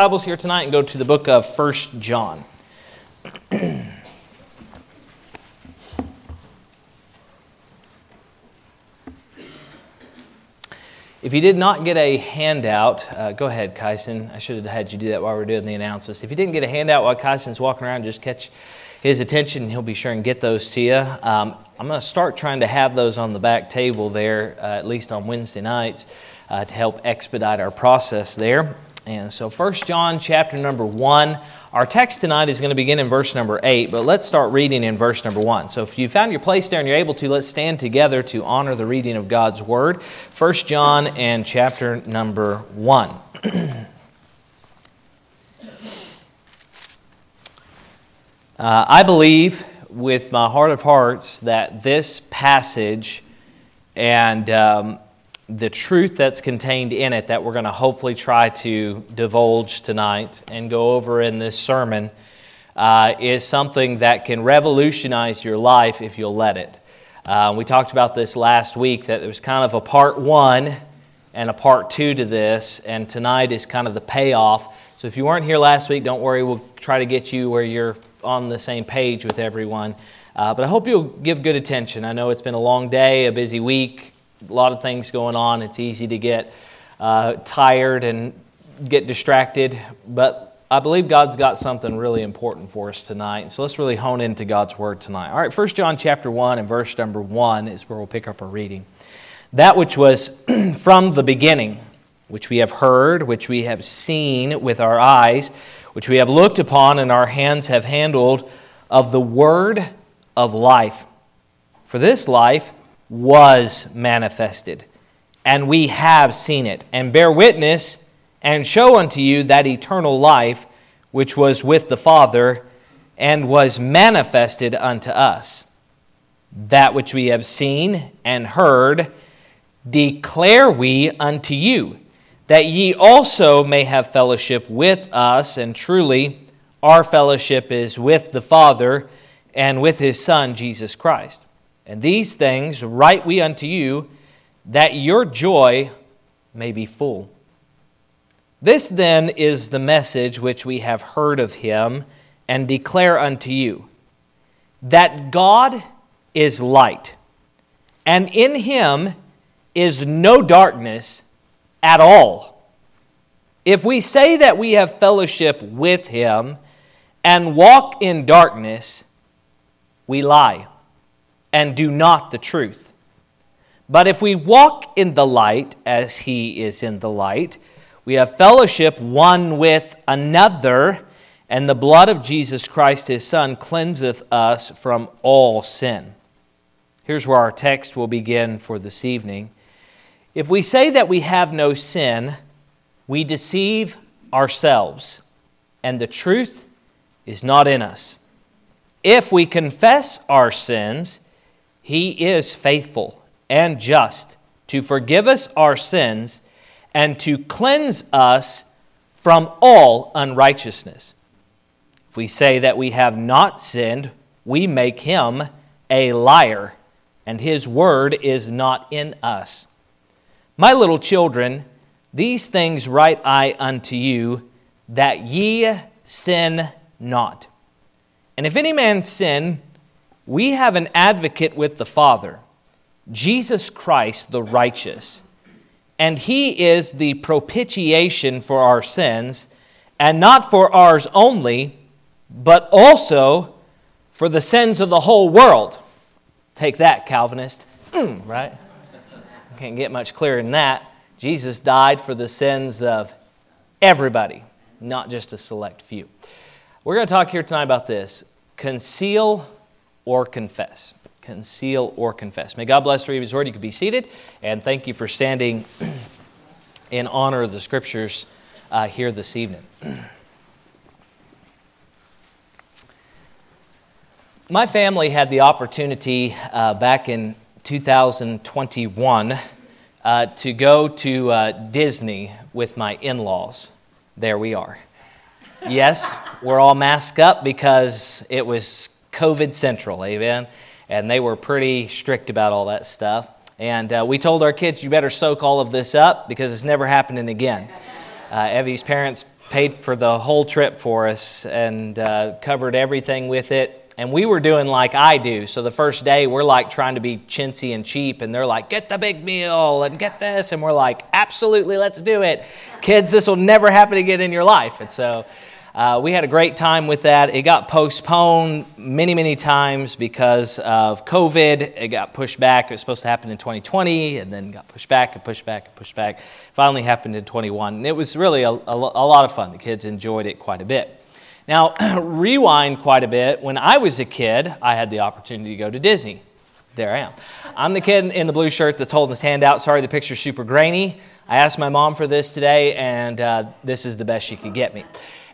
Bibles here tonight and go to the book of First John. If you did not get a handout, uh, go ahead, Kyson. I should have had you do that while we are doing the announcements. If you didn't get a handout while Kyson's walking around, just catch his attention and he'll be sure and get those to you. Um, I'm going to start trying to have those on the back table there, uh, at least on Wednesday nights, uh, to help expedite our process there. And so, First John chapter number 1. Our text tonight is going to begin in verse number 8, but let's start reading in verse number 1. So, if you found your place there and you're able to, let's stand together to honor the reading of God's Word. First John and chapter number 1. uh, I believe with my heart of hearts that this passage and um, the truth that's contained in it that we're going to hopefully try to divulge tonight and go over in this sermon uh, is something that can revolutionize your life if you'll let it. Uh, we talked about this last week that there was kind of a part one and a part two to this, and tonight is kind of the payoff. So if you weren't here last week, don't worry, we'll try to get you where you're on the same page with everyone. Uh, but I hope you'll give good attention. I know it's been a long day, a busy week, a lot of things going on. It's easy to get uh, tired and get distracted, but I believe God's got something really important for us tonight. So let's really hone into God's word tonight. All right, 1 John chapter 1 and verse number 1 is where we'll pick up our reading. That which was from the beginning, which we have heard, which we have seen with our eyes, which we have looked upon and our hands have handled of the word of life. For this life was manifested, and we have seen it, and bear witness and show unto you that eternal life which was with the Father and was manifested unto us. That which we have seen and heard declare we unto you, that ye also may have fellowship with us, and truly our fellowship is with the Father and with his Son, Jesus Christ. And these things write we unto you, that your joy may be full. This then is the message which we have heard of him and declare unto you that God is light, and in him is no darkness at all. If we say that we have fellowship with him and walk in darkness, we lie and do not the truth. But if we walk in the light as he is in the light, we have fellowship one with another, and the blood of Jesus Christ his Son cleanseth us from all sin. Here's where our text will begin for this evening. If we say that we have no sin, we deceive ourselves, and the truth is not in us. If we confess our sins, he is faithful and just to forgive us our sins and to cleanse us from all unrighteousness. If we say that we have not sinned, we make him a liar, and his word is not in us. My little children, these things write I unto you, that ye sin not. And if any man sin, we have an advocate with the Father, Jesus Christ the righteous. And he is the propitiation for our sins, and not for ours only, but also for the sins of the whole world. Take that, Calvinist. Mm, right? Can't get much clearer than that. Jesus died for the sins of everybody, not just a select few. We're going to talk here tonight about this conceal or confess. Conceal or confess. May God bless the reading of His Word. You can be seated, and thank you for standing in honor of the Scriptures uh, here this evening. My family had the opportunity uh, back in 2021 uh, to go to uh, Disney with my in laws. There we are. Yes, we're all masked up because it was COVID Central, amen? And they were pretty strict about all that stuff. And uh, we told our kids, you better soak all of this up because it's never happening again. Uh, Evie's parents paid for the whole trip for us and uh, covered everything with it. And we were doing like I do. So the first day, we're like trying to be chintzy and cheap. And they're like, get the big meal and get this. And we're like, absolutely, let's do it. Kids, this will never happen again in your life. And so uh, we had a great time with that. It got postponed many, many times because of COVID. It got pushed back. It was supposed to happen in 2020 and then got pushed back and pushed back and pushed back. Finally happened in 21. And it was really a, a, a lot of fun. The kids enjoyed it quite a bit. Now, rewind quite a bit. When I was a kid, I had the opportunity to go to Disney. There I am. I'm the kid in the blue shirt that's holding his hand out. Sorry, the picture's super grainy. I asked my mom for this today, and uh, this is the best she could get me.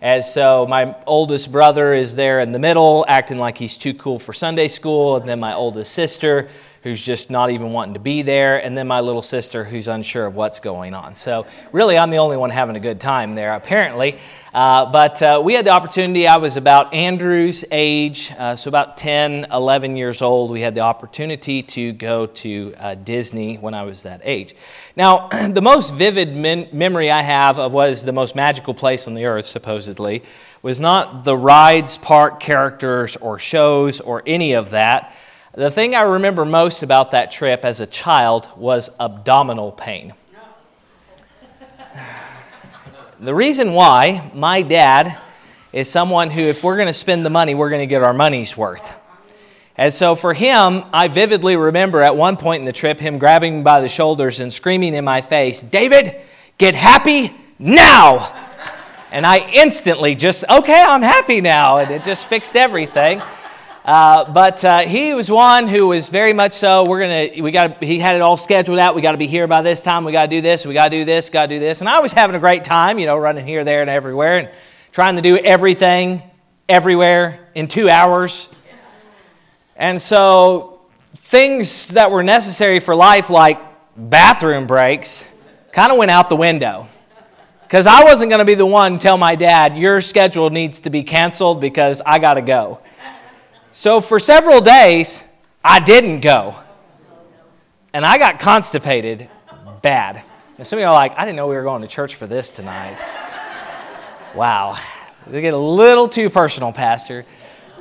And so my oldest brother is there in the middle, acting like he's too cool for Sunday school. And then my oldest sister, who's just not even wanting to be there. And then my little sister, who's unsure of what's going on. So really, I'm the only one having a good time there, apparently. Uh, but uh, we had the opportunity, I was about Andrew's age, uh, so about 10, 11 years old. We had the opportunity to go to uh, Disney when I was that age. Now, the most vivid min- memory I have of what is the most magical place on the earth, supposedly, was not the rides, park characters, or shows, or any of that. The thing I remember most about that trip as a child was abdominal pain. The reason why my dad is someone who, if we're going to spend the money, we're going to get our money's worth. And so for him, I vividly remember at one point in the trip him grabbing me by the shoulders and screaming in my face, David, get happy now! And I instantly just, okay, I'm happy now. And it just fixed everything. Uh, but uh, he was one who was very much so. We're gonna, we got, he had it all scheduled out. We got to be here by this time. We got to do this. We got to do this. Got to do this. And I was having a great time, you know, running here, there, and everywhere, and trying to do everything, everywhere in two hours. And so things that were necessary for life, like bathroom breaks, kind of went out the window. Because I wasn't going to be the one to tell my dad, your schedule needs to be canceled because I got to go. So for several days, I didn't go. And I got constipated bad. And some of you are like, I didn't know we were going to church for this tonight. wow. They get a little too personal, Pastor.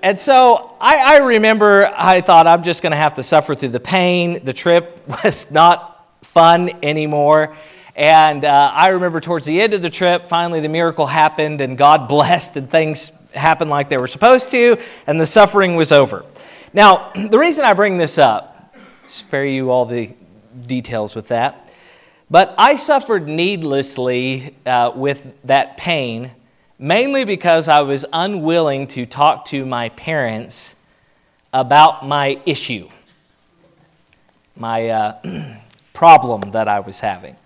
and so I, I, remember I thought I'm just going to have to suffer through the pain. The trip was not fun anymore. And uh, I remember towards the end of the trip, finally the miracle happened and God blessed and things happened like they were supposed to, and the suffering was over. Now, the reason I bring this up, spare you all the details with that, but I suffered needlessly uh, with that pain, mainly because I was unwilling to talk to my parents about my issue, my uh, problem that I was having.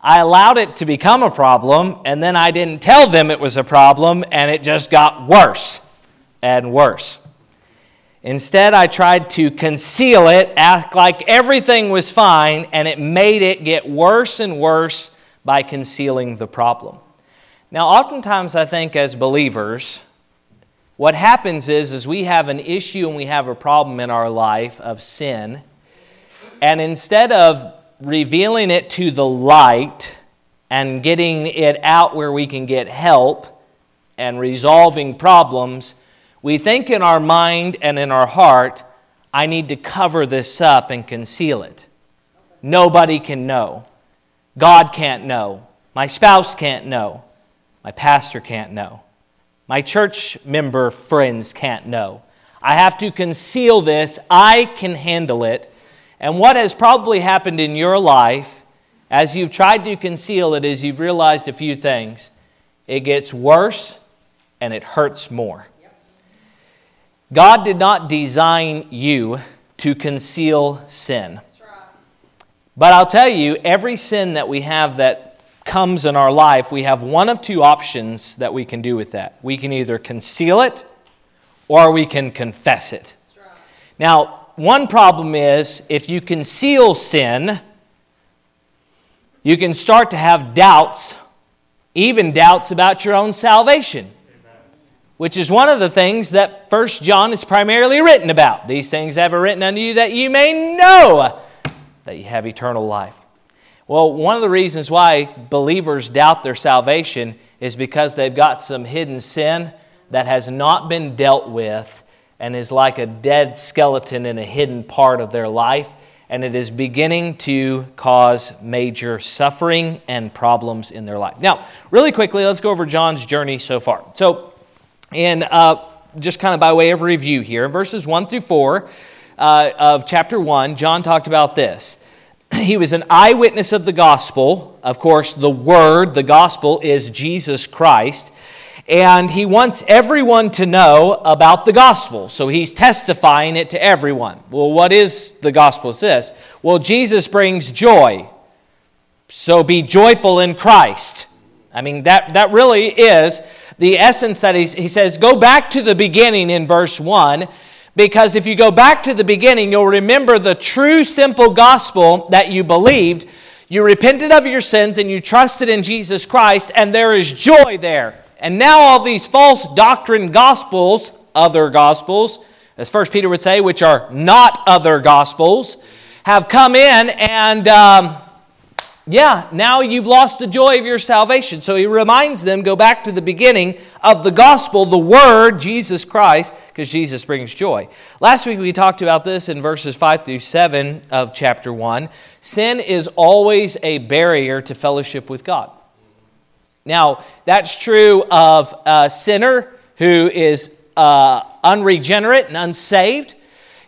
I allowed it to become a problem, and then I didn't tell them it was a problem, and it just got worse and worse. Instead, I tried to conceal it, act like everything was fine, and it made it get worse and worse by concealing the problem. Now, oftentimes, I think as believers, what happens is, is we have an issue and we have a problem in our life of sin, and instead of revealing it to the light and getting it out where we can get help and resolving problems, we think in our mind and in our heart, I need to cover this up and conceal it. Nobody can know. God can't know. My spouse can't know. My pastor can't know. My church member friends can't know. I have to conceal this. I can handle it and what has probably happened in your life as you've tried to conceal it is you've realized a few things. It gets worse and it hurts more. God did not design you to conceal sin. But I'll tell you, every sin that we have that comes in our life, we have one of two options that we can do with that. We can either conceal it or we can confess it. Now, one problem is if you conceal sin, you can start to have doubts, even doubts about your own salvation, which is one of the things that First John is primarily written about. These things have I written unto you that you may know that you have eternal life. Well, one of the reasons why believers doubt their salvation is because they've got some hidden sin that has not been dealt with and is like a dead skeleton in a hidden part of their life, and it is beginning to cause major suffering and problems in their life. Now, really quickly, let's go over John's journey so far. So, in uh, just kind of by way of review here, verses 1 through 4 uh, of chapter 1, John talked about this. He was an eyewitness of the gospel. Of course, the word, the gospel, is Jesus Christ. And he wants everyone to know about the gospel. So he's testifying it to everyone. Well, what is the gospel? It's this. Well, Jesus brings joy. So be joyful in Christ. I mean, that, that really is the essence that he's, he says, go back to the beginning in verse 1, because if you go back to the beginning, you'll remember the true, simple gospel that you believed. You repented of your sins and you trusted in Jesus Christ, and there is joy there. And now all these false doctrine gospels, other gospels, as First Peter would say, which are not other gospels, have come in and um, yeah, now you've lost the joy of your salvation. So he reminds them go back to the beginning of the gospel, the word, Jesus Christ, because Jesus brings joy. Last week we talked about this in verses 5 through 7 of chapter 1. Sin is always a barrier to fellowship with God. Now, that's true of a sinner who is uh, unregenerate and unsaved.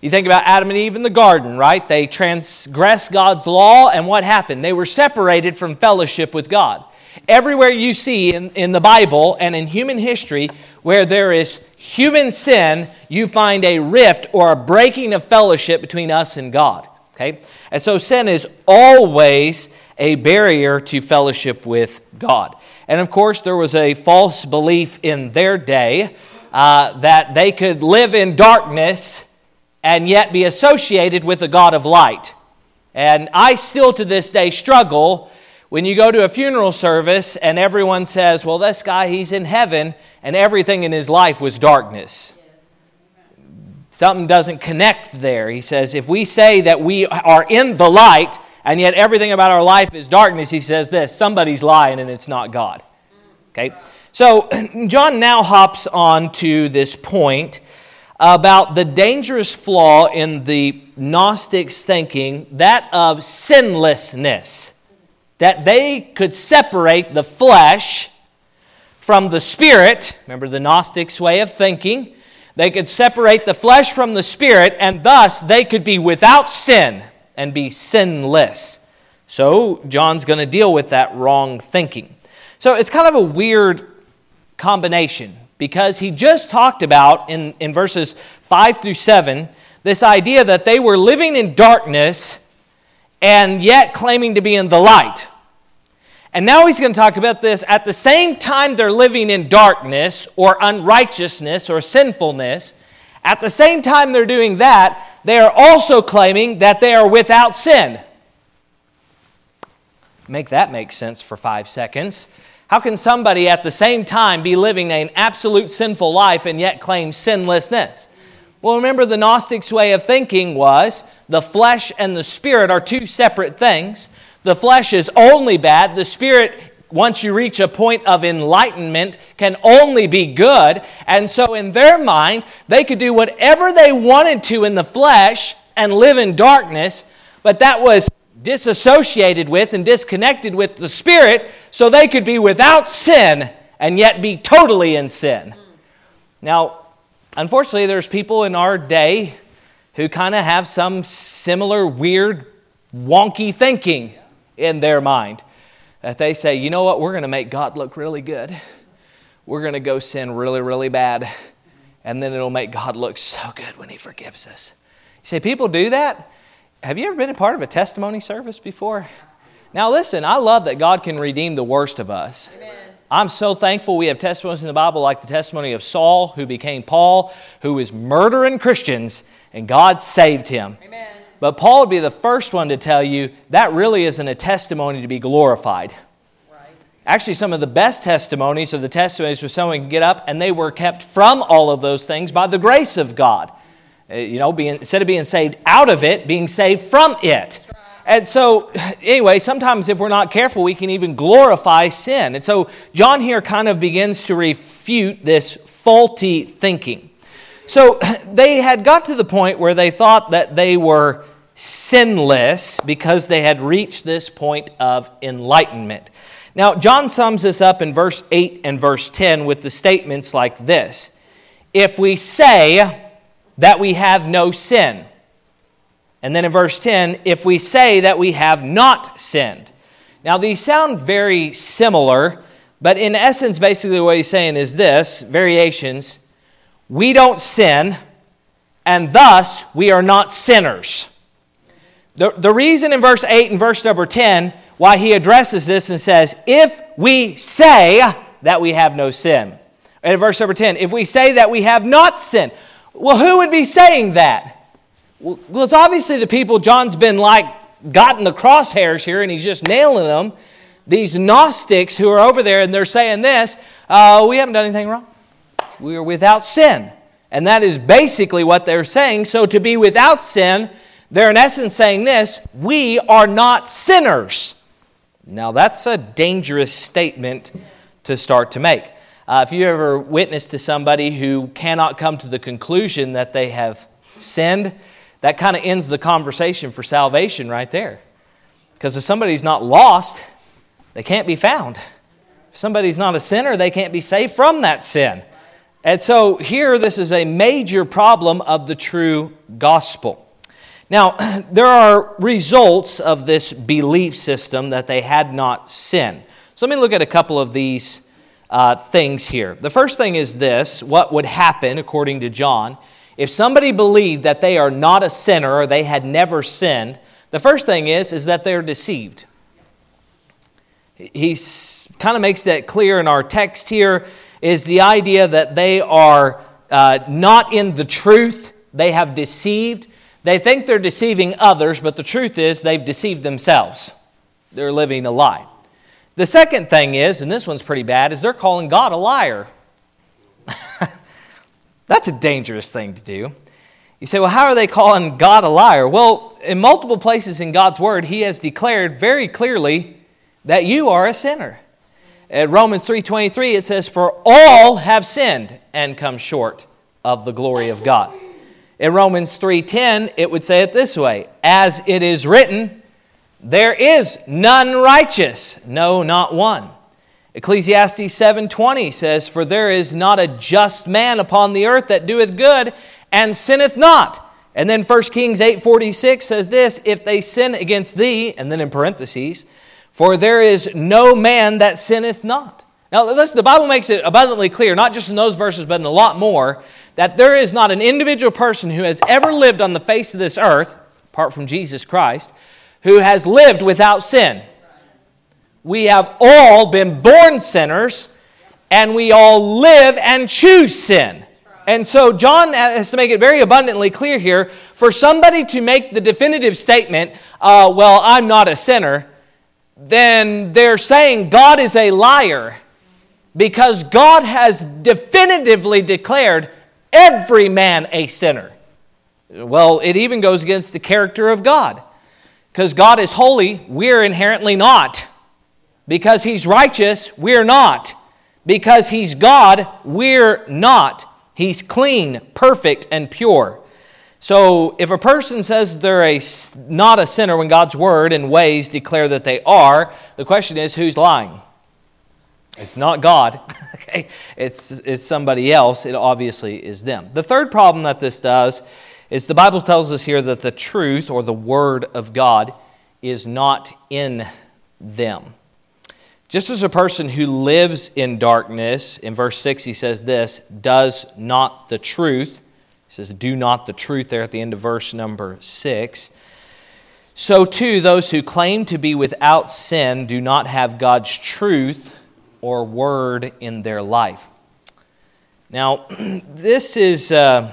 You think about Adam and Eve in the garden, right? They transgressed God's law, and what happened? They were separated from fellowship with God. Everywhere you see in, in the Bible and in human history where there is human sin, you find a rift or a breaking of fellowship between us and God. Okay? And so sin is always a barrier to fellowship with God. And of course, there was a false belief in their day uh, that they could live in darkness and yet be associated with a God of light. And I still to this day struggle when you go to a funeral service and everyone says, Well, this guy, he's in heaven, and everything in his life was darkness. Something doesn't connect there. He says, If we say that we are in the light, and yet everything about our life is darkness, he says this somebody's lying and it's not God. Okay? So John now hops on to this point about the dangerous flaw in the Gnostics' thinking, that of sinlessness. That they could separate the flesh from the spirit. Remember the Gnostics' way of thinking? They could separate the flesh from the spirit, and thus they could be without sin and be sinless. So, John's going to deal with that wrong thinking. So, it's kind of a weird combination because he just talked about in, in verses 5 through 7 this idea that they were living in darkness and yet claiming to be in the light. And now he's going to talk about this at the same time they're living in darkness or unrighteousness or sinfulness. At the same time they're doing that, they are also claiming that they are without sin. Make that make sense for five seconds. How can somebody at the same time be living an absolute sinful life and yet claim sinlessness? Well, remember, the Gnostics' way of thinking was the flesh and the spirit are two separate things. The flesh is only bad. The spirit, once you reach a point of enlightenment, can only be good. And so, in their mind, they could do whatever they wanted to in the flesh and live in darkness, but that was disassociated with and disconnected with the Spirit so they could be without sin and yet be totally in sin. Now, unfortunately, there's people in our day who kind of have some similar weird, wonky thinking in their mind. That they say, you know what, we're going to make God look really good. We're going to go sin really, really bad. And then it'll make God look so good when He forgives us. You say, people do that? Have you ever been a part of a testimony service before? Now, listen, I love that God can redeem the worst of us. Amen. I'm so thankful we have testimonies in the Bible like the testimony of Saul, who became Paul, who was murdering Christians, and God saved him. Amen. But Paul would be the first one to tell you that really isn't a testimony to be glorified. Right. Actually, some of the best testimonies are the testimonies where someone can get up and they were kept from all of those things by the grace of God. Uh, you know, being, instead of being saved out of it, being saved from it. And so, anyway, sometimes if we're not careful, we can even glorify sin. And so, John here kind of begins to refute this faulty thinking. So, they had got to the point where they thought that they were sinless because they had reached this point of enlightenment. Now, John sums this up in verse 8 and verse 10 with the statements like this If we say that we have no sin, and then in verse 10, if we say that we have not sinned. Now, these sound very similar, but in essence, basically what he's saying is this variations we don't sin, and thus we are not sinners. The, the reason in verse 8 and verse number 10 why he addresses this and says, If we say that we have no sin. And in verse number 10, if we say that we have not sinned, well, who would be saying that? Well, it's obviously the people John's been like gotten the crosshairs here and he's just nailing them. These Gnostics who are over there and they're saying this, uh, we haven't done anything wrong. We are without sin. And that is basically what they're saying. So to be without sin, they're in essence saying this we are not sinners. Now, that's a dangerous statement to start to make. Uh, if you ever witness to somebody who cannot come to the conclusion that they have sinned, that kind of ends the conversation for salvation right there. Because if somebody's not lost, they can't be found. If somebody's not a sinner, they can't be saved from that sin. And so here, this is a major problem of the true gospel. Now, there are results of this belief system that they had not sinned. So let me look at a couple of these uh, things here. The first thing is this what would happen, according to John, if somebody believed that they are not a sinner or they had never sinned, the first thing is, is that they're deceived. He kind of makes that clear in our text here is the idea that they are uh, not in the truth, they have deceived. They think they're deceiving others, but the truth is they've deceived themselves. They're living a lie. The second thing is, and this one's pretty bad, is they're calling God a liar. That's a dangerous thing to do. You say, well, how are they calling God a liar? Well, in multiple places in God's Word, He has declared very clearly that you are a sinner. At Romans 3.23, it says, For all have sinned and come short of the glory of God. In Romans 3:10, it would say it this way, as it is written, there is none righteous, no not one. Ecclesiastes 7:20 says, "For there is not a just man upon the earth that doeth good and sinneth not." And then 1 Kings 8:46 says this, "If they sin against thee," and then in parentheses, "for there is no man that sinneth not." Now, listen, the Bible makes it abundantly clear, not just in those verses, but in a lot more, that there is not an individual person who has ever lived on the face of this earth, apart from Jesus Christ, who has lived without sin. We have all been born sinners, and we all live and choose sin. And so John has to make it very abundantly clear here for somebody to make the definitive statement, uh, well, I'm not a sinner, then they're saying God is a liar because God has definitively declared every man a sinner. Well, it even goes against the character of God. Because God is holy, we're inherently not. Because He's righteous, we're not. Because He's God, we're not. He's clean, perfect, and pure. So if a person says they're a, not a sinner when God's word and ways declare that they are, the question is who's lying? It's not God, okay? It's, it's somebody else. It obviously is them. The third problem that this does is the Bible tells us here that the truth or the Word of God is not in them. Just as a person who lives in darkness, in verse 6, he says this, does not the truth. He says, do not the truth there at the end of verse number 6. So too, those who claim to be without sin do not have God's truth or word in their life. Now, this is uh,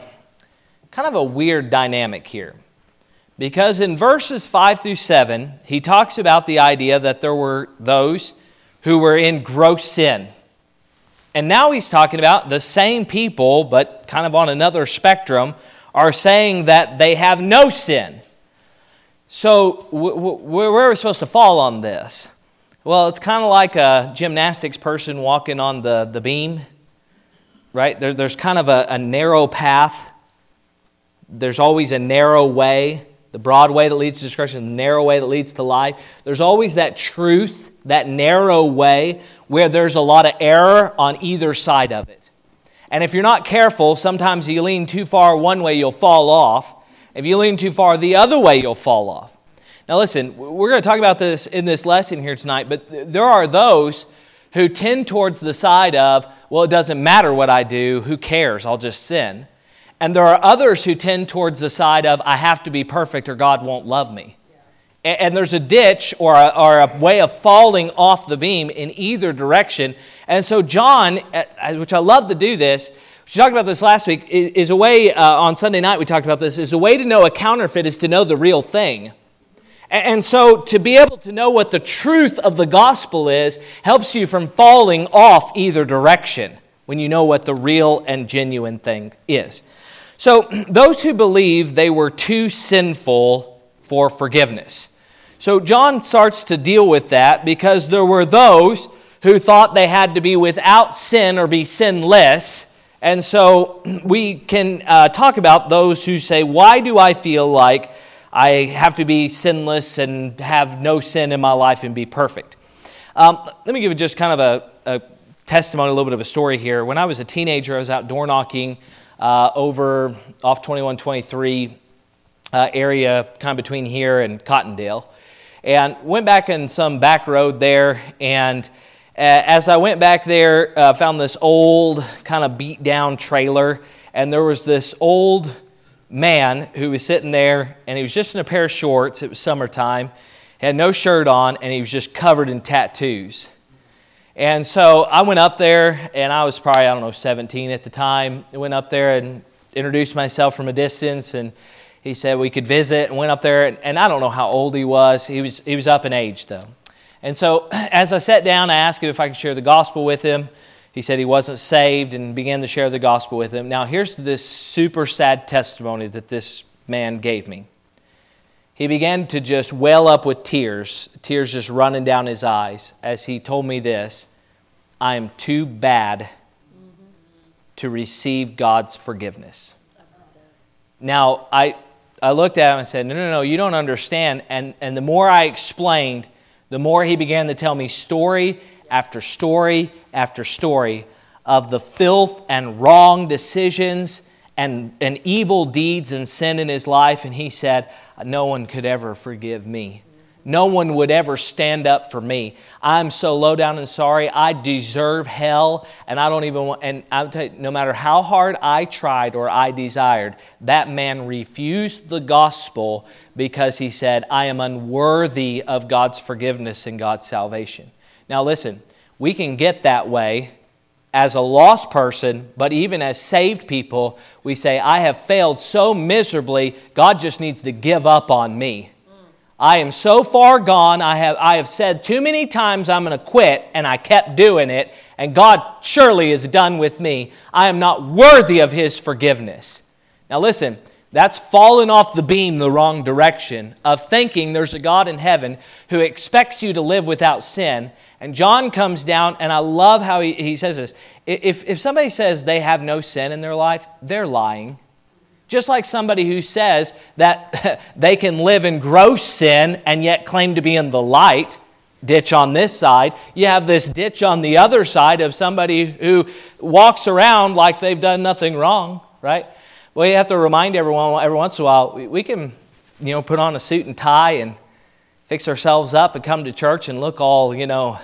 kind of a weird dynamic here. Because in verses 5 through 7, he talks about the idea that there were those who were in gross sin. And now he's talking about the same people, but kind of on another spectrum, are saying that they have no sin. So, where are we supposed to fall on this? Well, it's kind of like a gymnastics person walking on the, the beam, right? There, there's kind of a, a narrow path. There's always a narrow way, the broad way that leads to destruction, the narrow way that leads to life. There's always that truth, that narrow way, where there's a lot of error on either side of it. And if you're not careful, sometimes you lean too far one way, you'll fall off. If you lean too far the other way, you'll fall off. Now, listen, we're going to talk about this in this lesson here tonight, but there are those who tend towards the side of, well, it doesn't matter what I do, who cares? I'll just sin. And there are others who tend towards the side of, I have to be perfect or God won't love me. And there's a ditch or a, or a way of falling off the beam in either direction. And so, John, which I love to do this, we talked about this last week, is a way, uh, on Sunday night we talked about this, is a way to know a counterfeit is to know the real thing. And so, to be able to know what the truth of the gospel is helps you from falling off either direction when you know what the real and genuine thing is. So, those who believe they were too sinful for forgiveness. So, John starts to deal with that because there were those who thought they had to be without sin or be sinless. And so, we can uh, talk about those who say, Why do I feel like I have to be sinless and have no sin in my life and be perfect. Um, let me give you just kind of a, a, testimony, a little bit of a story here. When I was a teenager, I was out door knocking uh, over off 2123 uh, area, kind of between here and Cottondale, and went back in some back road there. And uh, as I went back there, uh, found this old, kind of beat down trailer, and there was this old man who was sitting there and he was just in a pair of shorts. It was summertime, he had no shirt on, and he was just covered in tattoos. And so I went up there, and I was probably, I don't know, 17 at the time. I went up there and introduced myself from a distance, and he said we could visit, and went up there, and, and I don't know how old he was. He was, he was up in age, though. And so as I sat down, I asked him if I could share the gospel with him. He said he wasn't saved and began to share the gospel with him. Now, here's this super sad testimony that this man gave me. He began to just well up with tears, tears just running down his eyes as he told me this I am too bad to receive God's forgiveness. Now, I, I looked at him and said, No, no, no, you don't understand. And, and the more I explained, the more he began to tell me story after story after story of the filth and wrong decisions and, and evil deeds and sin in his life. And he said, No one could ever forgive me. No one would ever stand up for me. I'm so low down and sorry. I deserve hell, and I don't even want. And I'm tell you, no matter how hard I tried or I desired, that man refused the gospel because he said, "I am unworthy of God's forgiveness and God's salvation." Now, listen, we can get that way as a lost person, but even as saved people, we say, I have failed so miserably, God just needs to give up on me. Mm. I am so far gone, I have, I have said too many times I'm going to quit, and I kept doing it, and God surely is done with me. I am not worthy of His forgiveness. Now, listen, that's fallen off the beam the wrong direction of thinking there's a God in heaven who expects you to live without sin and John comes down, and I love how he, he says this. If, if somebody says they have no sin in their life, they're lying. Just like somebody who says that they can live in gross sin and yet claim to be in the light, ditch on this side. You have this ditch on the other side of somebody who walks around like they've done nothing wrong, right? Well, you have to remind everyone every once in a while, we, can, you know, put on a suit and tie and fix ourselves up and come to church and look all, you know,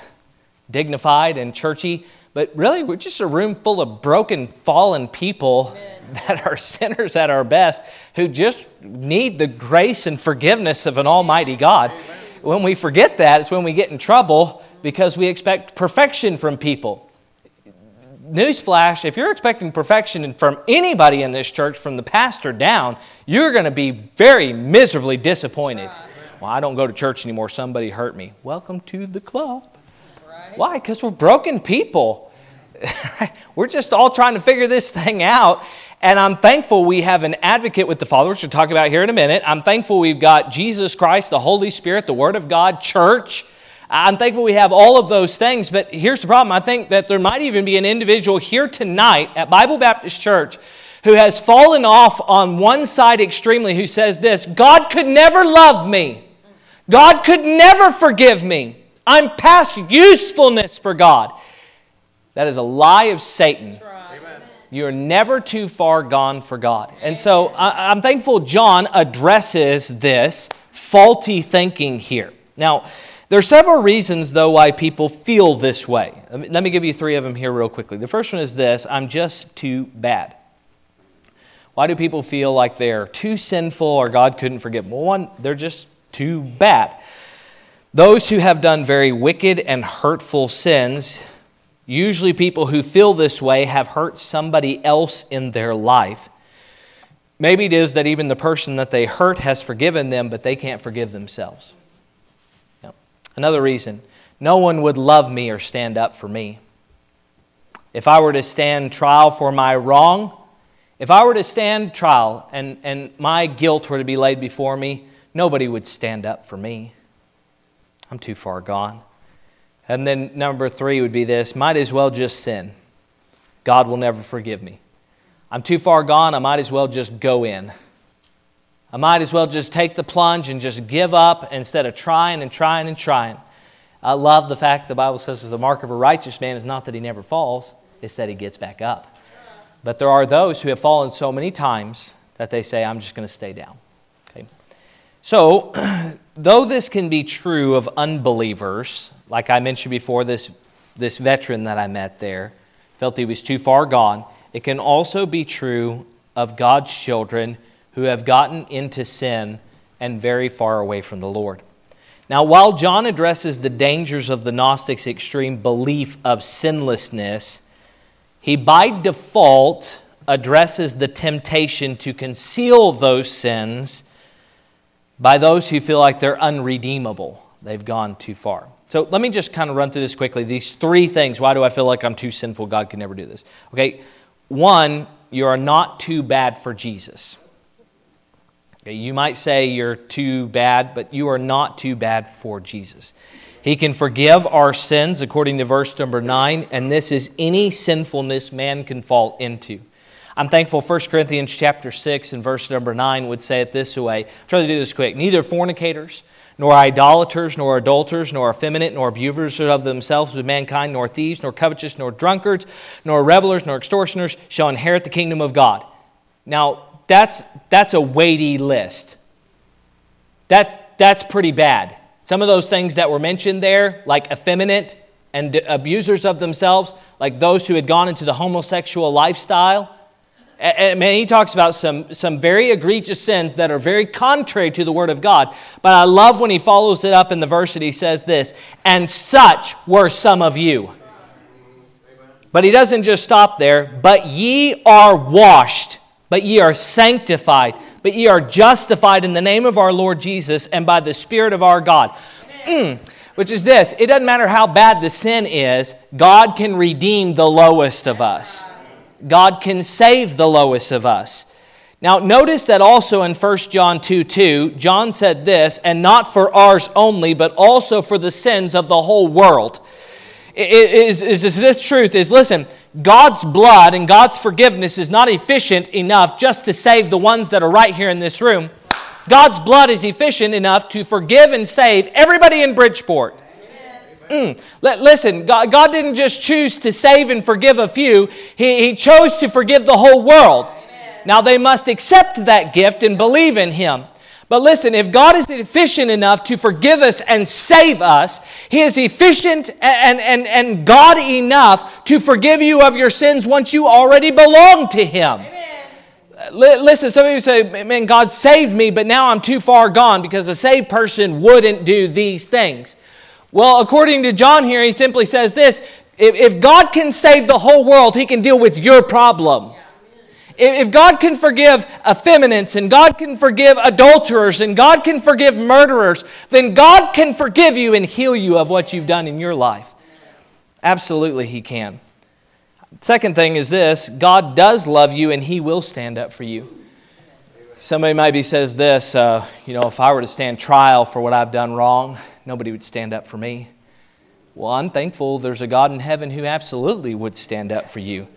dignified and churchy. But really, we're just a room full of broken, fallen people Amen. that are sinners at our best who just need the grace and forgiveness of an almighty God. Amen. When we forget that, it's when we get in trouble because we expect perfection from people. Newsflash if you're expecting perfection from anybody in this church, from the pastor down, you're going to be very miserably disappointed. Well, I don't go to church anymore. Somebody hurt me. Welcome to the club. Right. Why? Because we're broken people. we're just all trying to figure this thing out. And I'm thankful we have an advocate with the Father, which we'll talk about here in a minute. I'm thankful we've got Jesus Christ, the Holy Spirit, the Word of God, church. I'm thankful we have all of those things. But here's the problem I think that there might even be an individual here tonight at Bible Baptist Church who has fallen off on one side extremely who says this God could never love me, God could never forgive me. I'm past usefulness for God. That is a lie of Satan. You're never too far gone for God. And so I, am thankful John addresses this faulty thinking here. Now, there are several reasons, though, why people feel this way. Let me give you three of them here, real quickly. The first one is this I'm just too bad. Why do people feel like they're too sinful or God couldn't forgive them? Well, one, they're just too bad. Those who have done very wicked and hurtful sins Usually, people who feel this way have hurt somebody else in their life. Maybe it is that even the person that they hurt has forgiven them, but they can't forgive themselves. Yep. Another reason no one would love me or stand up for me. If I were to stand trial for my wrong, if I were to stand trial and, and my guilt were to be laid before me, nobody would stand up for me. I'm too far gone. And then number three would be this might as well just sin. God will never forgive me. I'm too far gone, I might as well just go in. I might as well just take the plunge and just give up instead of trying and trying and trying. I love the fact the Bible says the mark of a righteous man is not that he never falls, it's that he gets back up. But there are those who have fallen so many times that they say, I'm just going to stay down. So, though this can be true of unbelievers, like I mentioned before, this, this veteran that I met there felt he was too far gone, it can also be true of God's children who have gotten into sin and very far away from the Lord. Now, while John addresses the dangers of the Gnostics' extreme belief of sinlessness, he by default addresses the temptation to conceal those sins by those who feel like they're unredeemable. They've gone too far. So let me just kind of run through this quickly. These three things. Why do I feel like I'm too sinful? God can never do this. Okay. One, you are not too bad for Jesus. Okay, you might say you're too bad, but you are not too bad for Jesus. He can forgive our sins, according to verse number 9, and this is any sinfulness man can fall into. I'm thankful 1 Corinthians chapter 6 and verse number 9 would say it this way. I'll try to do this quick. Neither fornicators, nor idolaters, nor adulterers, nor effeminate, nor abusers of themselves with mankind, nor thieves, nor covetous, nor drunkards, nor revelers, nor extortioners shall inherit the kingdom of God. Now, that's, that's a weighty list. That, that's pretty bad. Some of those things that were mentioned there, like effeminate and abusers of themselves, like those who had gone into the homosexual lifestyle, and man, he talks about some, some very egregious sins that are very contrary to the Word of God. But I love when he follows it up in the verse that he says this, and such were some of you. But he doesn't just stop there, but ye are washed, but ye are sanctified, but ye are justified in the name of our Lord Jesus and by the Spirit of our God. Mm, which is this it doesn't matter how bad the sin is, God can redeem the lowest of us. God can save the lowest of us. Now, notice that also in 1 John 2 2, John said this, and not for ours only, but also for the sins of the whole world. Is, is, is this truth? Is listen, God's blood and God's forgiveness is not efficient enough just to save the ones that are right here in this room. God's blood is efficient enough to forgive and save everybody in Bridgeport. Mm. Listen, God, God, didn't just choose to save and forgive a few, He, he chose to forgive the whole world. Amen. Now they must accept that gift and believe in Him. But listen, if God is efficient enough to forgive us and save us, He is efficient and, and, and God enough to forgive you of your sins once you already belong to Him. Amen. Listen, some of you say, man, God saved me, but now I'm too far gone because a saved person wouldn't do these things. Well, according to John here, he simply says this if, God can save the whole world, he can deal with your problem. If God can forgive effeminates and God can forgive adulterers and God can forgive murderers, then God can forgive you and heal you of what you've done in your life. Absolutely, He can. Second thing is this God does love you and He will stand up for you. Somebody maybe says this uh, you know, if I were to stand trial for what I've done wrong, nobody would stand up for me. Well, I'm thankful there's a God in heaven who absolutely would stand up for you.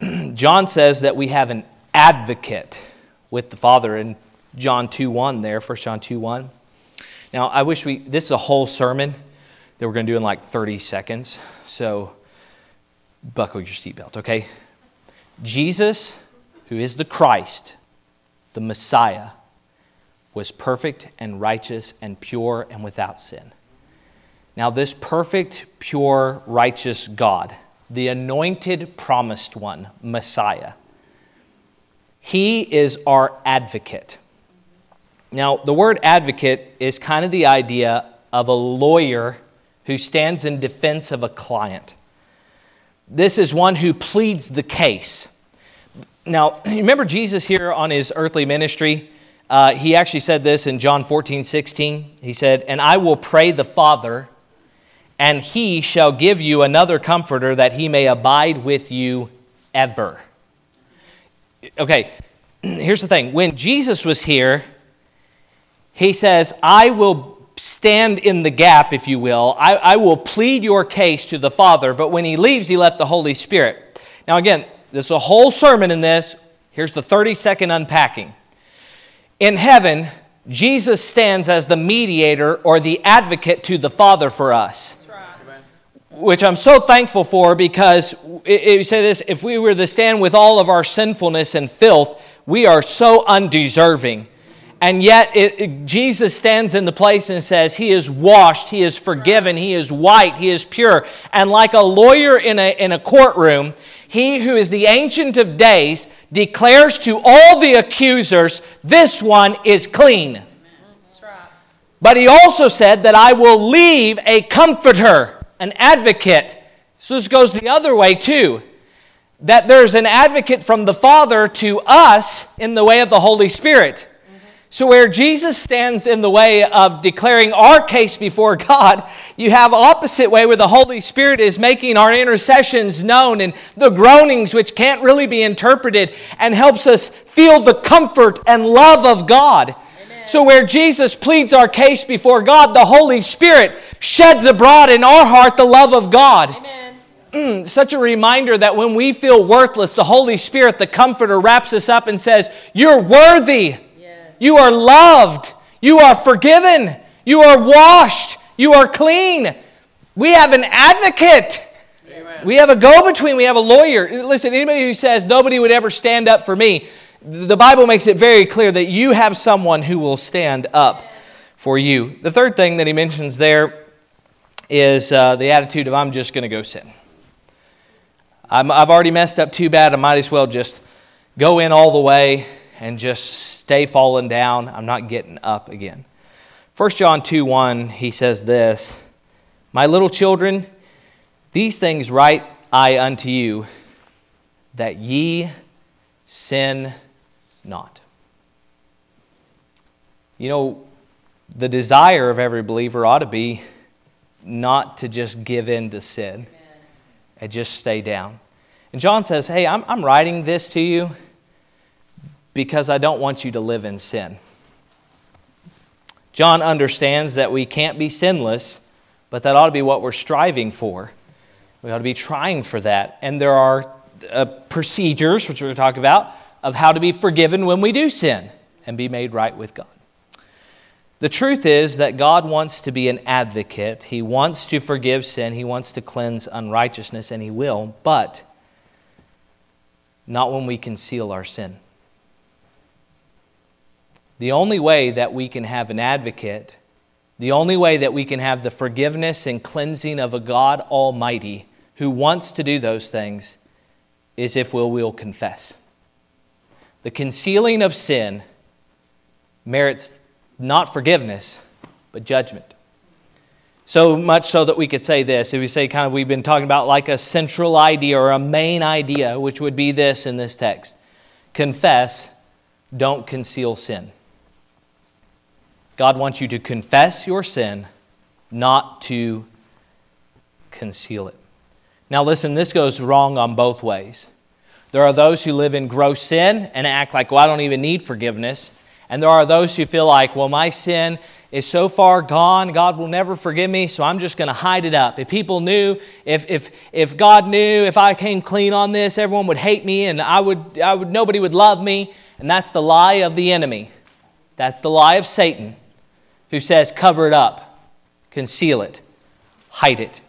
John says that we have an advocate with the Father in John 2 1 there, 1 John 2 1. Now, I wish we, this is a whole sermon that we're going to do in like 30 seconds. So buckle your seatbelt, okay? Jesus, who is the Christ, the Messiah, was perfect and righteous and pure and without sin. Now, this perfect, pure, righteous God, the anointed, promised one, Messiah, he is our advocate. Now, the word advocate is kind of the idea of a lawyer who stands in defense of a client. This is one who pleads the case. Now, remember Jesus here on his earthly ministry? Uh, he actually said this in John 14, 16. He said, And I will pray the Father, and he shall give you another comforter that he may abide with you ever. Okay, here's the thing. When Jesus was here, he says, I will stand in the gap, if you will. I, I will plead your case to the Father, but when he leaves, he left the Holy Spirit. Now, again, there's a whole sermon in this. Here's the 30 second unpacking. In heaven, Jesus stands as the mediator or the advocate to the Father for us. Which I'm so thankful for because you say this if we were to stand with all of our sinfulness and filth, we are so undeserving. And yet, it, it, Jesus stands in the place and says, He is washed, He is forgiven, He is white, He is pure. And like a lawyer in a, in a courtroom, He who is the Ancient of Days declares to all the accusers, This one is clean. But He also said that I will leave a comforter, an advocate. So this goes the other way too. That there's an advocate from the Father to us in the way of the Holy Spirit. So, where Jesus stands in the way of declaring our case before God, you have opposite way where the Holy Spirit is making our intercessions known and the groanings which can't really be interpreted and helps us feel the comfort and love of God. Amen. So, where Jesus pleads our case before God, the Holy Spirit sheds abroad in our heart the love of God. Mm, such a reminder that when we feel worthless, the Holy Spirit, the Comforter, wraps us up and says, You're worthy. You are loved. You are forgiven. You are washed. You are clean. We have an advocate. Amen. We have a go between. We have a lawyer. Listen, anybody who says nobody would ever stand up for me, the Bible makes it very clear that you have someone who will stand up for you. The third thing that he mentions there is uh, the attitude of I'm just going to go sin. i have already messed up too bad. I might as well just go in all the way and just stay falling down. I'm not getting up again. 1 John 2 1, he says this My little children, these things write I unto you, that ye sin not. You know, the desire of every believer ought to be not to just give in to sin and just stay down. And John says, Hey, I'm, I'm writing this to you because I don't want you to live in sin. John understands that we can't be sinless, but that ought to be what we're striving for. We ought to be trying for that. And there are uh, procedures, which we're going to talk about, of how to be forgiven when we do sin and be made right with God. The truth is that God wants to be an advocate. He wants to forgive sin. He wants to cleanse unrighteousness, and He will, but not when we conceal our sin. The only way that we can have an advocate, the only way that we can have the forgiveness and cleansing of a God Almighty who wants to do those things is if we will confess. The concealing of sin merits not forgiveness, but judgment. So much so that we could say this. If we say, kind of, we've been talking about like a central idea or a main idea, which would be this in this text confess, don't conceal sin. God wants you to confess your sin, not to conceal it. Now, listen, this goes wrong on both ways. There are those who live in gross sin and act like, well, I don't even need forgiveness. And there are those who feel like, well, my sin is so far gone, God will never forgive me, so I'm just going to hide it up. If people knew, if, if, if God knew, if I came clean on this, everyone would hate me and I would, I would, nobody would love me. And that's the lie of the enemy. That's the lie of Satan, who says, cover it up, conceal it, hide it.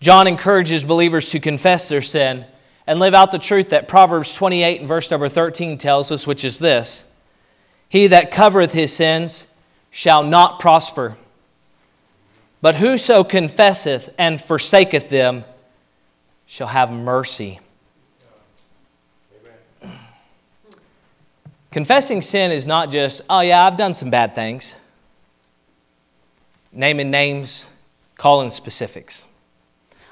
John encourages believers to confess their sin and live out the truth that Proverbs 28 and verse number 13 tells us, which is this He that covereth his sins, shall not prosper. But whoso confesseth and forsaketh them shall have mercy. Confessing sin is not just, oh yeah, I've done some bad things. Naming names, calling specifics.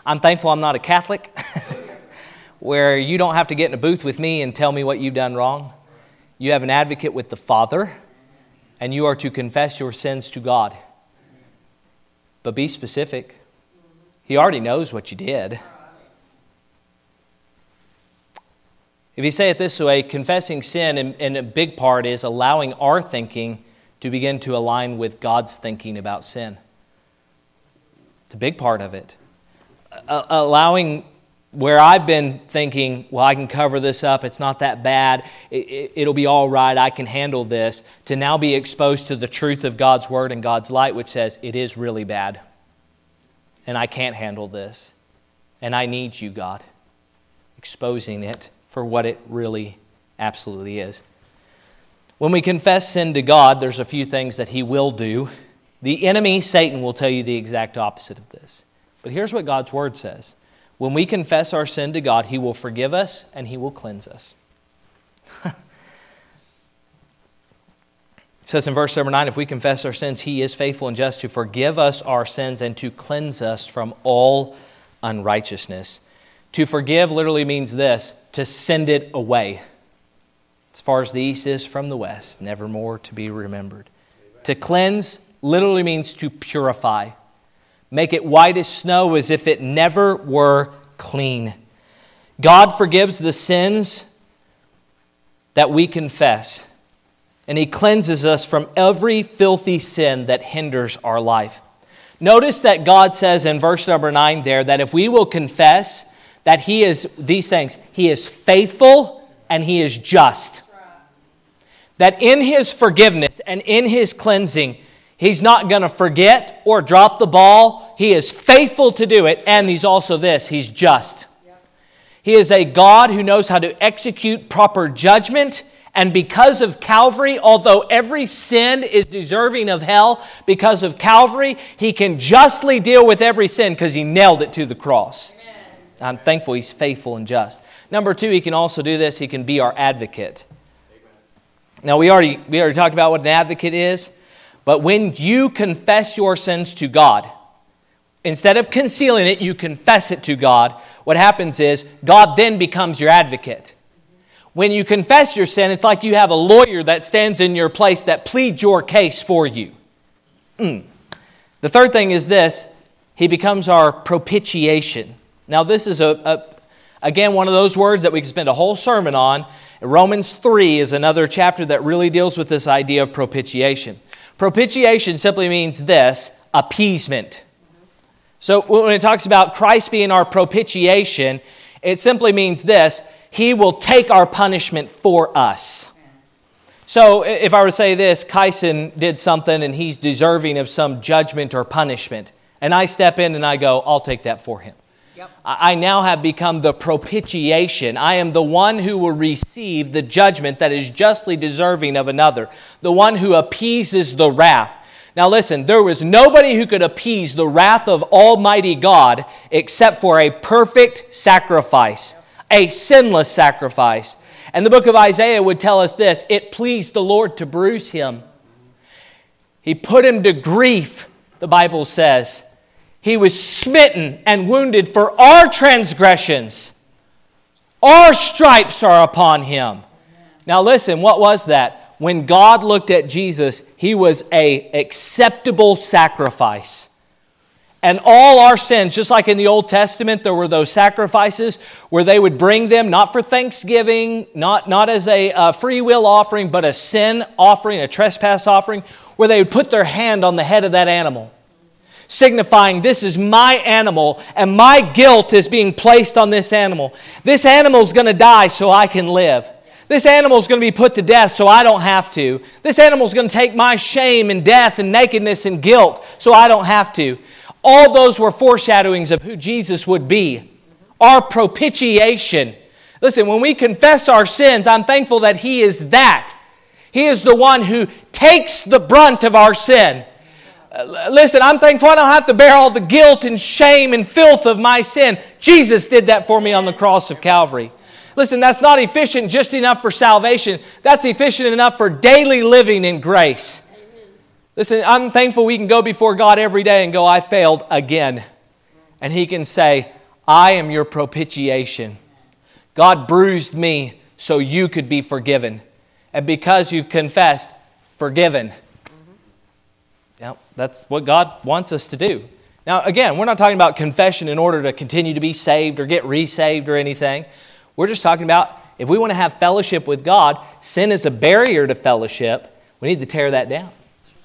I'm thankful I'm not a Catholic, where you don't have to get in a booth with me and tell me what you've done wrong. You have an advocate with the Father and you are to confess your sins to God. But be specific. He already knows what you did. If you say it this way, confessing sin, in, a big part, is allowing our thinking to begin to align with God's thinking about sin. It's a big part of it. allowing where I've been thinking, well, I can cover this up, it's not that bad, it, will be all right, I can handle this, to now be exposed to the truth of God's word and God's light, which says it is really bad, and I can't handle this, and I need you, God, exposing it for what it really absolutely is. When we confess sin to God, there's a few things that He will do. The enemy, Satan, will tell you the exact opposite of this. But here's what God's word says. When we confess our sin to God, He will forgive us and He will cleanse us. it says in verse number 9 if we confess our sins, He is faithful and just to forgive us our sins and to cleanse us from all unrighteousness. To forgive literally means this to send it away. As far as the east is from the west, never more to be remembered. Amen. To cleanse literally means to purify make it white as snow as if it never were clean. God forgives the sins that we confess, and He cleanses us from every filthy sin that hinders our life. Notice that God says in verse number 9 there that if we will confess that He is these things, He is faithful and He is just. That in His forgiveness and in His cleansing, He's not going to forget or drop the ball. He is faithful to do it. And he's also this He's just. He is a God who knows how to execute proper judgment. And because of Calvary, although every sin is deserving of hell, because of Calvary, he can justly deal with every sin because he nailed it to the cross. Amen. I'm thankful he's faithful and just. Number two, he can also do this, he can be our advocate. Now, we already, we already talked about what an advocate is. But when you confess your sins to God, instead of concealing it, you confess it to God. What happens is God then becomes your advocate. When you confess your sin, it's like you have a lawyer that stands in your place that pleads your case for you. Mm. The third thing is this He becomes our propitiation. Now, this is a, a again one of those words that we can spend a whole sermon on. Romans 3 is another chapter that really deals with this idea of propitiation. Propitiation simply means this appeasement. So when it talks about Christ being our propitiation, it simply means this He will take our punishment for us. So if I were to say this, Kyson did something and he's deserving of some judgment or punishment, and I step in and I go, I'll take that for him. Yep. I now have become the propitiation. I am the one who will receive the judgment that is justly deserving of another, the one who appeases the wrath. Now, listen, there was nobody who could appease the wrath of Almighty God except for a perfect sacrifice, a sinless sacrifice. And the book of Isaiah would tell us this it pleased the Lord to bruise him. He put him to grief, the Bible says. He was smitten and wounded for our transgressions. Our stripes are upon him. Now listen, what was that? When God looked at Jesus, he was a acceptable sacrifice. And all our sins, just like in the Old Testament, there were those sacrifices where they would bring them not for thanksgiving, not, not as a uh, free will offering, but a sin offering, a trespass offering, where they would put their hand on the head of that animal, signifying this is my animal and my guilt is being placed on this animal. This animal is going to die so I can live. This animal is going to be put to death so I don't have to. This animal is going to take my shame and death and nakedness and guilt so I don't have to. All those were foreshadowings of who Jesus would be. Our propitiation. Listen, when we confess our sins, I'm thankful that He is that. He is the one who takes the brunt of our sin. Uh, listen, I'm thankful I don't have to bear all the guilt and shame and filth of my sin. Jesus did that for me on the cross of Calvary. Listen, that's not efficient just enough for salvation. That's efficient enough for daily living in grace. Listen, I'm thankful we can go before God every day and go, I failed again. And He can say, I am your propitiation. God bruised me so you could be forgiven. And because you've confessed, forgiven. That's what God wants us to do. Now, again, we're not talking about confession in order to continue to be saved or get resaved or anything. We're just talking about if we want to have fellowship with God, sin is a barrier to fellowship. We need to tear that down.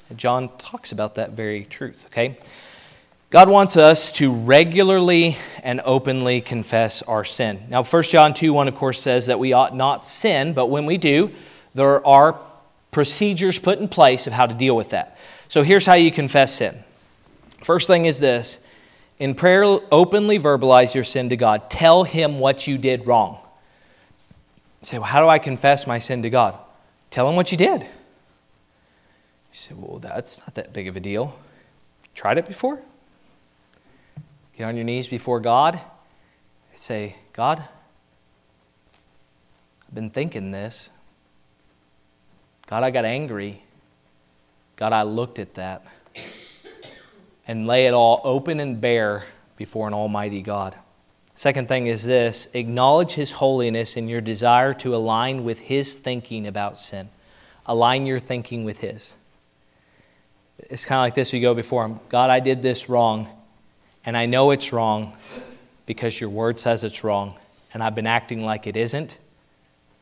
And John talks about that very truth, okay? God wants us to regularly and openly confess our sin. Now, 1 John 2 1, of course, says that we ought not sin, but when we do, there are procedures put in place of how to deal with that. So here's how you confess sin. First thing is this in prayer, openly verbalize your sin to God. Tell Him what you did wrong. say, well, how do I confess my sin to God? Tell Him what you did. You say, well, that's not that big of a deal. Tried it before? Get on your knees before God. Say, God, I've been thinking this. God, I got angry. God, I looked at that and lay it all open and bare before an almighty God. Second thing is this acknowledge His holiness in your desire to align with His thinking about sin. Align your thinking with His. It's kind of like this we go before Him God, I did this wrong, and I know it's wrong because your word says it's wrong, and I've been acting like it isn't,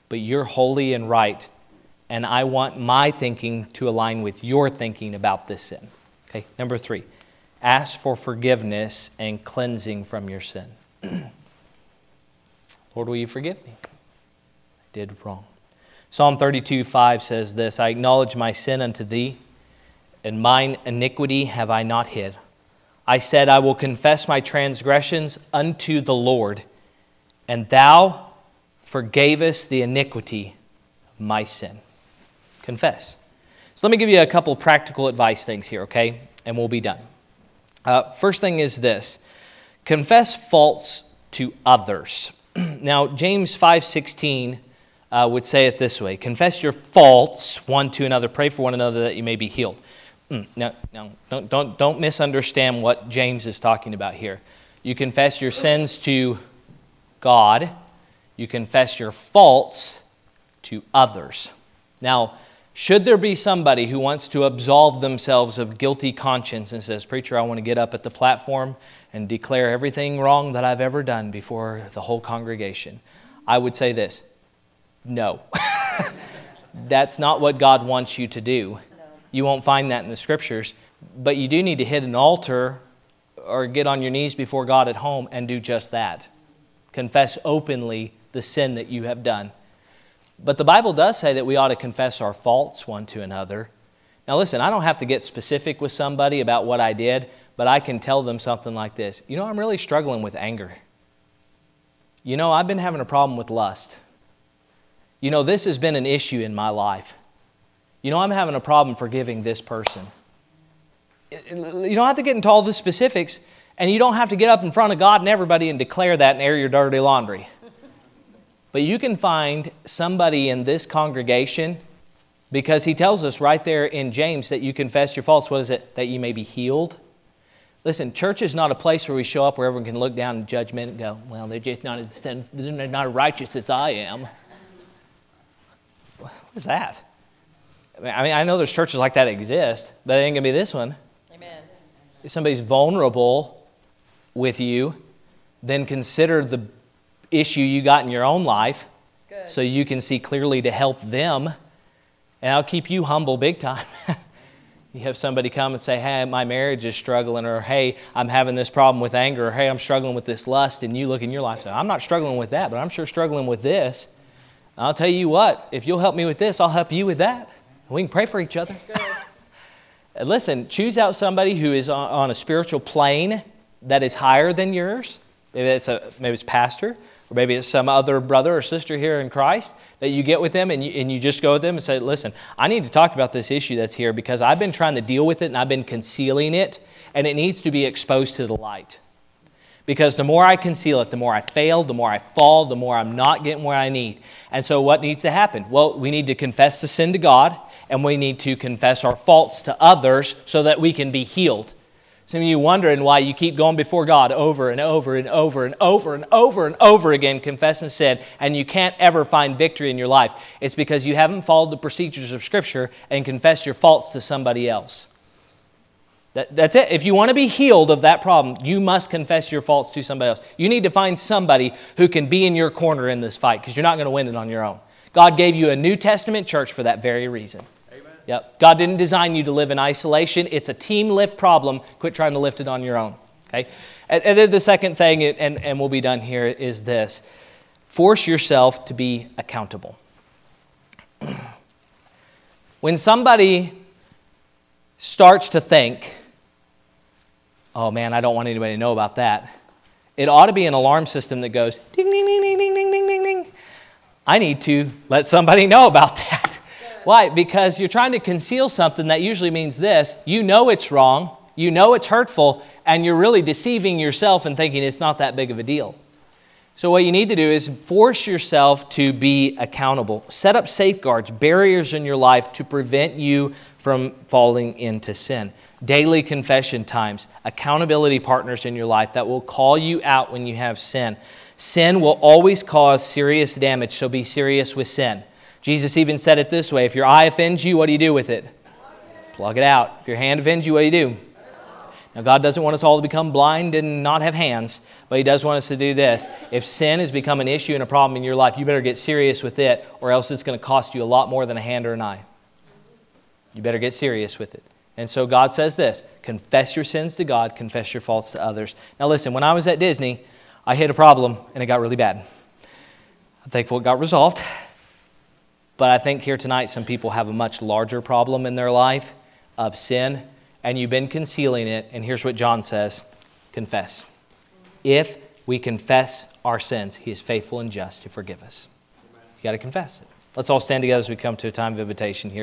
but you're holy and right, and I want my thinking to align with your thinking about this sin. Okay, number three ask for forgiveness and cleansing from your sin. Lord, will you forgive me? I did wrong. Psalm 32 5 says this I acknowledge my sin unto thee, and mine iniquity have I not hid. I said, I will confess my transgressions unto the Lord, and thou forgavest the iniquity of my sin. Confess. So let me give you a couple practical advice things here, okay? And we'll be done. Uh, first thing is this confess faults to others. now, James 5.16 uh, would say it this way Confess your faults one to another, pray for one another that you may be healed. Mm, no, no, don't, don't, don't misunderstand what James is talking about here. You confess your sins to God, you confess your faults to others. Now, should there be somebody who wants to absolve themselves of guilty conscience and says, Preacher, I want to get up at the platform and declare everything wrong that I've ever done before the whole congregation, I would say this no. That's not what God wants you to do. You won't find that in the scriptures, but you do need to hit an altar or get on your knees before God at home and do just that. Confess openly the sin that you have done but the Bible does say that we ought to confess our faults one to another. Now, listen, I don't have to get specific with somebody about what I did, but I can tell them something like this You know, I'm really struggling with anger. You know, I've been having a problem with lust. You know, this has been an issue in my life. You know, I'm having a problem forgiving this person. You don't have to get into all the specifics, and you don't have to get up in front of God and everybody and declare that and air your dirty laundry. But you can find somebody in this congregation because he tells us right there in James that you confess your faults. What is it? That you may be healed. Listen, church is not a place where we show up where everyone can look down in judgment and go, well, they're just not as, they're not as righteous as I am. What is that? I mean, I know there's churches like that exist, but it ain't going to be this one. Amen. if somebody's vulnerable with you, then consider the issue you got in your own life so you can see clearly to help them. And I'll keep you humble big time. you have somebody come and say, Hey, my marriage is struggling, or Hey, I'm having this problem with anger, or Hey, I'm struggling with this lust. And you look in your life and say, I'm not struggling with that, but I'm sure struggling with this. I'll tell you what, if you'll help me with this, I'll help you with that. We can pray for each other. Listen, choose out somebody who is on a spiritual plane that is higher than yours. Maybe it's a maybe it's pastor, or maybe it's some other brother or sister here in Christ that you get with them and you, and you just go with them and say, Listen, I need to talk about this issue that's here because I've been trying to deal with it and I've been concealing it, and it needs to be exposed to the light. Because the more I conceal it, the more I fail, the more I fall, the more I'm not getting where I need. And so, what needs to happen? Well, we need to confess the sin to God, and we need to confess our faults to others so that we can be healed. Some of you wondering why you keep going before God over and over and over and over and over and over again, confessing sin, and you can't ever find victory in your life. It's because you haven't followed the procedures of Scripture and confessed your faults to somebody else. That, that's it. If you want to be healed of that problem, you must confess your faults to somebody else. You need to find somebody who can be in your corner in this fight because you're not going to win it on your own. God gave you a New Testament church for that very reason. Yep. God didn't design you to live in isolation. It's a team lift problem. Quit trying to lift it on your own. Okay? And, and then the second thing, and, and we'll be done here, is this force yourself to be accountable. when somebody starts to think, oh man, I don't want anybody to know about that, it ought to be an alarm system that goes ding, ding, ding, ding, ding, ding, ding, ding, ding. I need to let somebody know about that. Why? Because you're trying to conceal something that usually means this you know it's wrong, you know it's hurtful, and you're really deceiving yourself and thinking it's not that big of a deal. So, what you need to do is force yourself to be accountable. Set up safeguards, barriers in your life to prevent you from falling into sin. Daily confession times, accountability partners in your life that will call you out when you have sin. Sin will always cause serious damage, so be serious with sin. Jesus even said it this way if your eye offends you, what do you do with it? Plug it out. If your hand offends you, what do you do? Now, God doesn't want us all to become blind and not have hands, but He does want us to do this. If sin has become an issue and a problem in your life, you better get serious with it, or else it's going to cost you a lot more than a hand or an eye. You better get serious with it. And so God says this confess your sins to God, confess your faults to others. Now, listen, when I was at Disney, I hit a problem and it got really bad. I'm thankful it got resolved. But I think here tonight, some people have a much larger problem in their life of sin, and you've been concealing it. And here's what John says confess. If we confess our sins, he is faithful and just to forgive us. You got to confess it. Let's all stand together as we come to a time of invitation here.